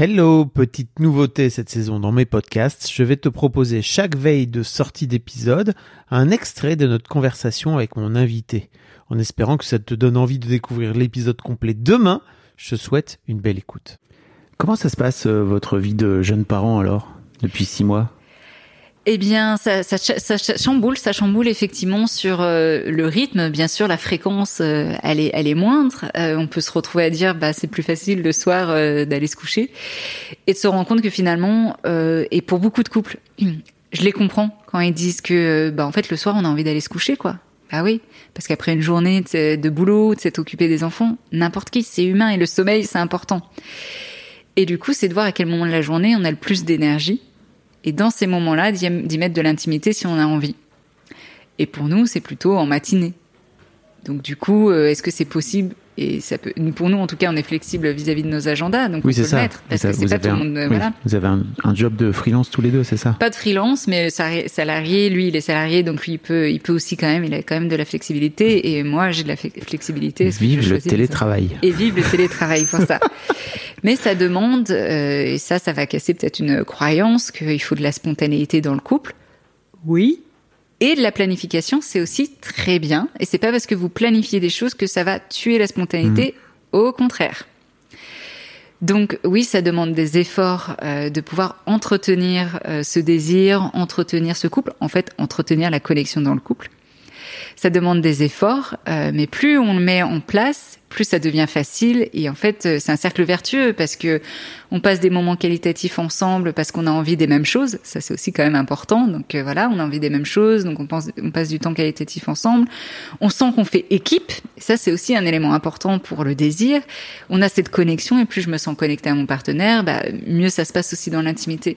Hello, petite nouveauté cette saison dans mes podcasts, je vais te proposer chaque veille de sortie d'épisode un extrait de notre conversation avec mon invité. En espérant que ça te donne envie de découvrir l'épisode complet demain, je te souhaite une belle écoute. Comment ça se passe euh, votre vie de jeune parent alors, depuis six mois? Eh bien, ça, ça, ça chamboule, ça chamboule effectivement sur euh, le rythme. Bien sûr, la fréquence, euh, elle est, elle est moindre. Euh, on peut se retrouver à dire, bah, c'est plus facile le soir d'aller se coucher, et de se rendre compte que finalement, et pour beaucoup de couples, je les comprends quand ils disent que, bah, en fait, le soir, on a envie d'aller se coucher, quoi. Ah oui, parce qu'après une journée de boulot, de s'être occupé des enfants, n'importe qui, c'est humain et le sommeil, c'est important. Et du coup, c'est de voir à quel moment de la journée on a le plus d'énergie. Et dans ces moments-là, d'y mettre de l'intimité si on a envie. Et pour nous, c'est plutôt en matinée. Donc du coup, euh, est-ce que c'est possible? Et ça peut, pour nous, en tout cas, on est flexible vis-à-vis de nos agendas, donc oui, on peut ça. le mettre. Parce que c'est pas tout le monde. voilà. Vous avez un, un, job de freelance tous les deux, c'est ça? Pas de freelance, mais salarié. Lui, il est salarié, donc lui, il peut, il peut aussi quand même. Il a quand même de la flexibilité, et moi, j'ai de la flexibilité. Vive le télétravail. Et vive le télétravail pour ça. mais ça demande, euh, et ça, ça va casser peut-être une croyance qu'il faut de la spontanéité dans le couple. Oui, et de la planification, c'est aussi très bien. Et c'est pas parce que vous planifiez des choses que ça va tuer la spontanéité. Mmh. Au contraire. Donc oui, ça demande des efforts euh, de pouvoir entretenir euh, ce désir, entretenir ce couple, en fait, entretenir la connexion dans le couple. Ça demande des efforts, euh, mais plus on le met en place, plus ça devient facile. Et en fait, c'est un cercle vertueux parce que on passe des moments qualitatifs ensemble parce qu'on a envie des mêmes choses. Ça, c'est aussi quand même important. Donc euh, voilà, on a envie des mêmes choses, donc on, pense, on passe du temps qualitatif ensemble. On sent qu'on fait équipe. Ça, c'est aussi un élément important pour le désir. On a cette connexion et plus je me sens connectée à mon partenaire, bah, mieux ça se passe aussi dans l'intimité.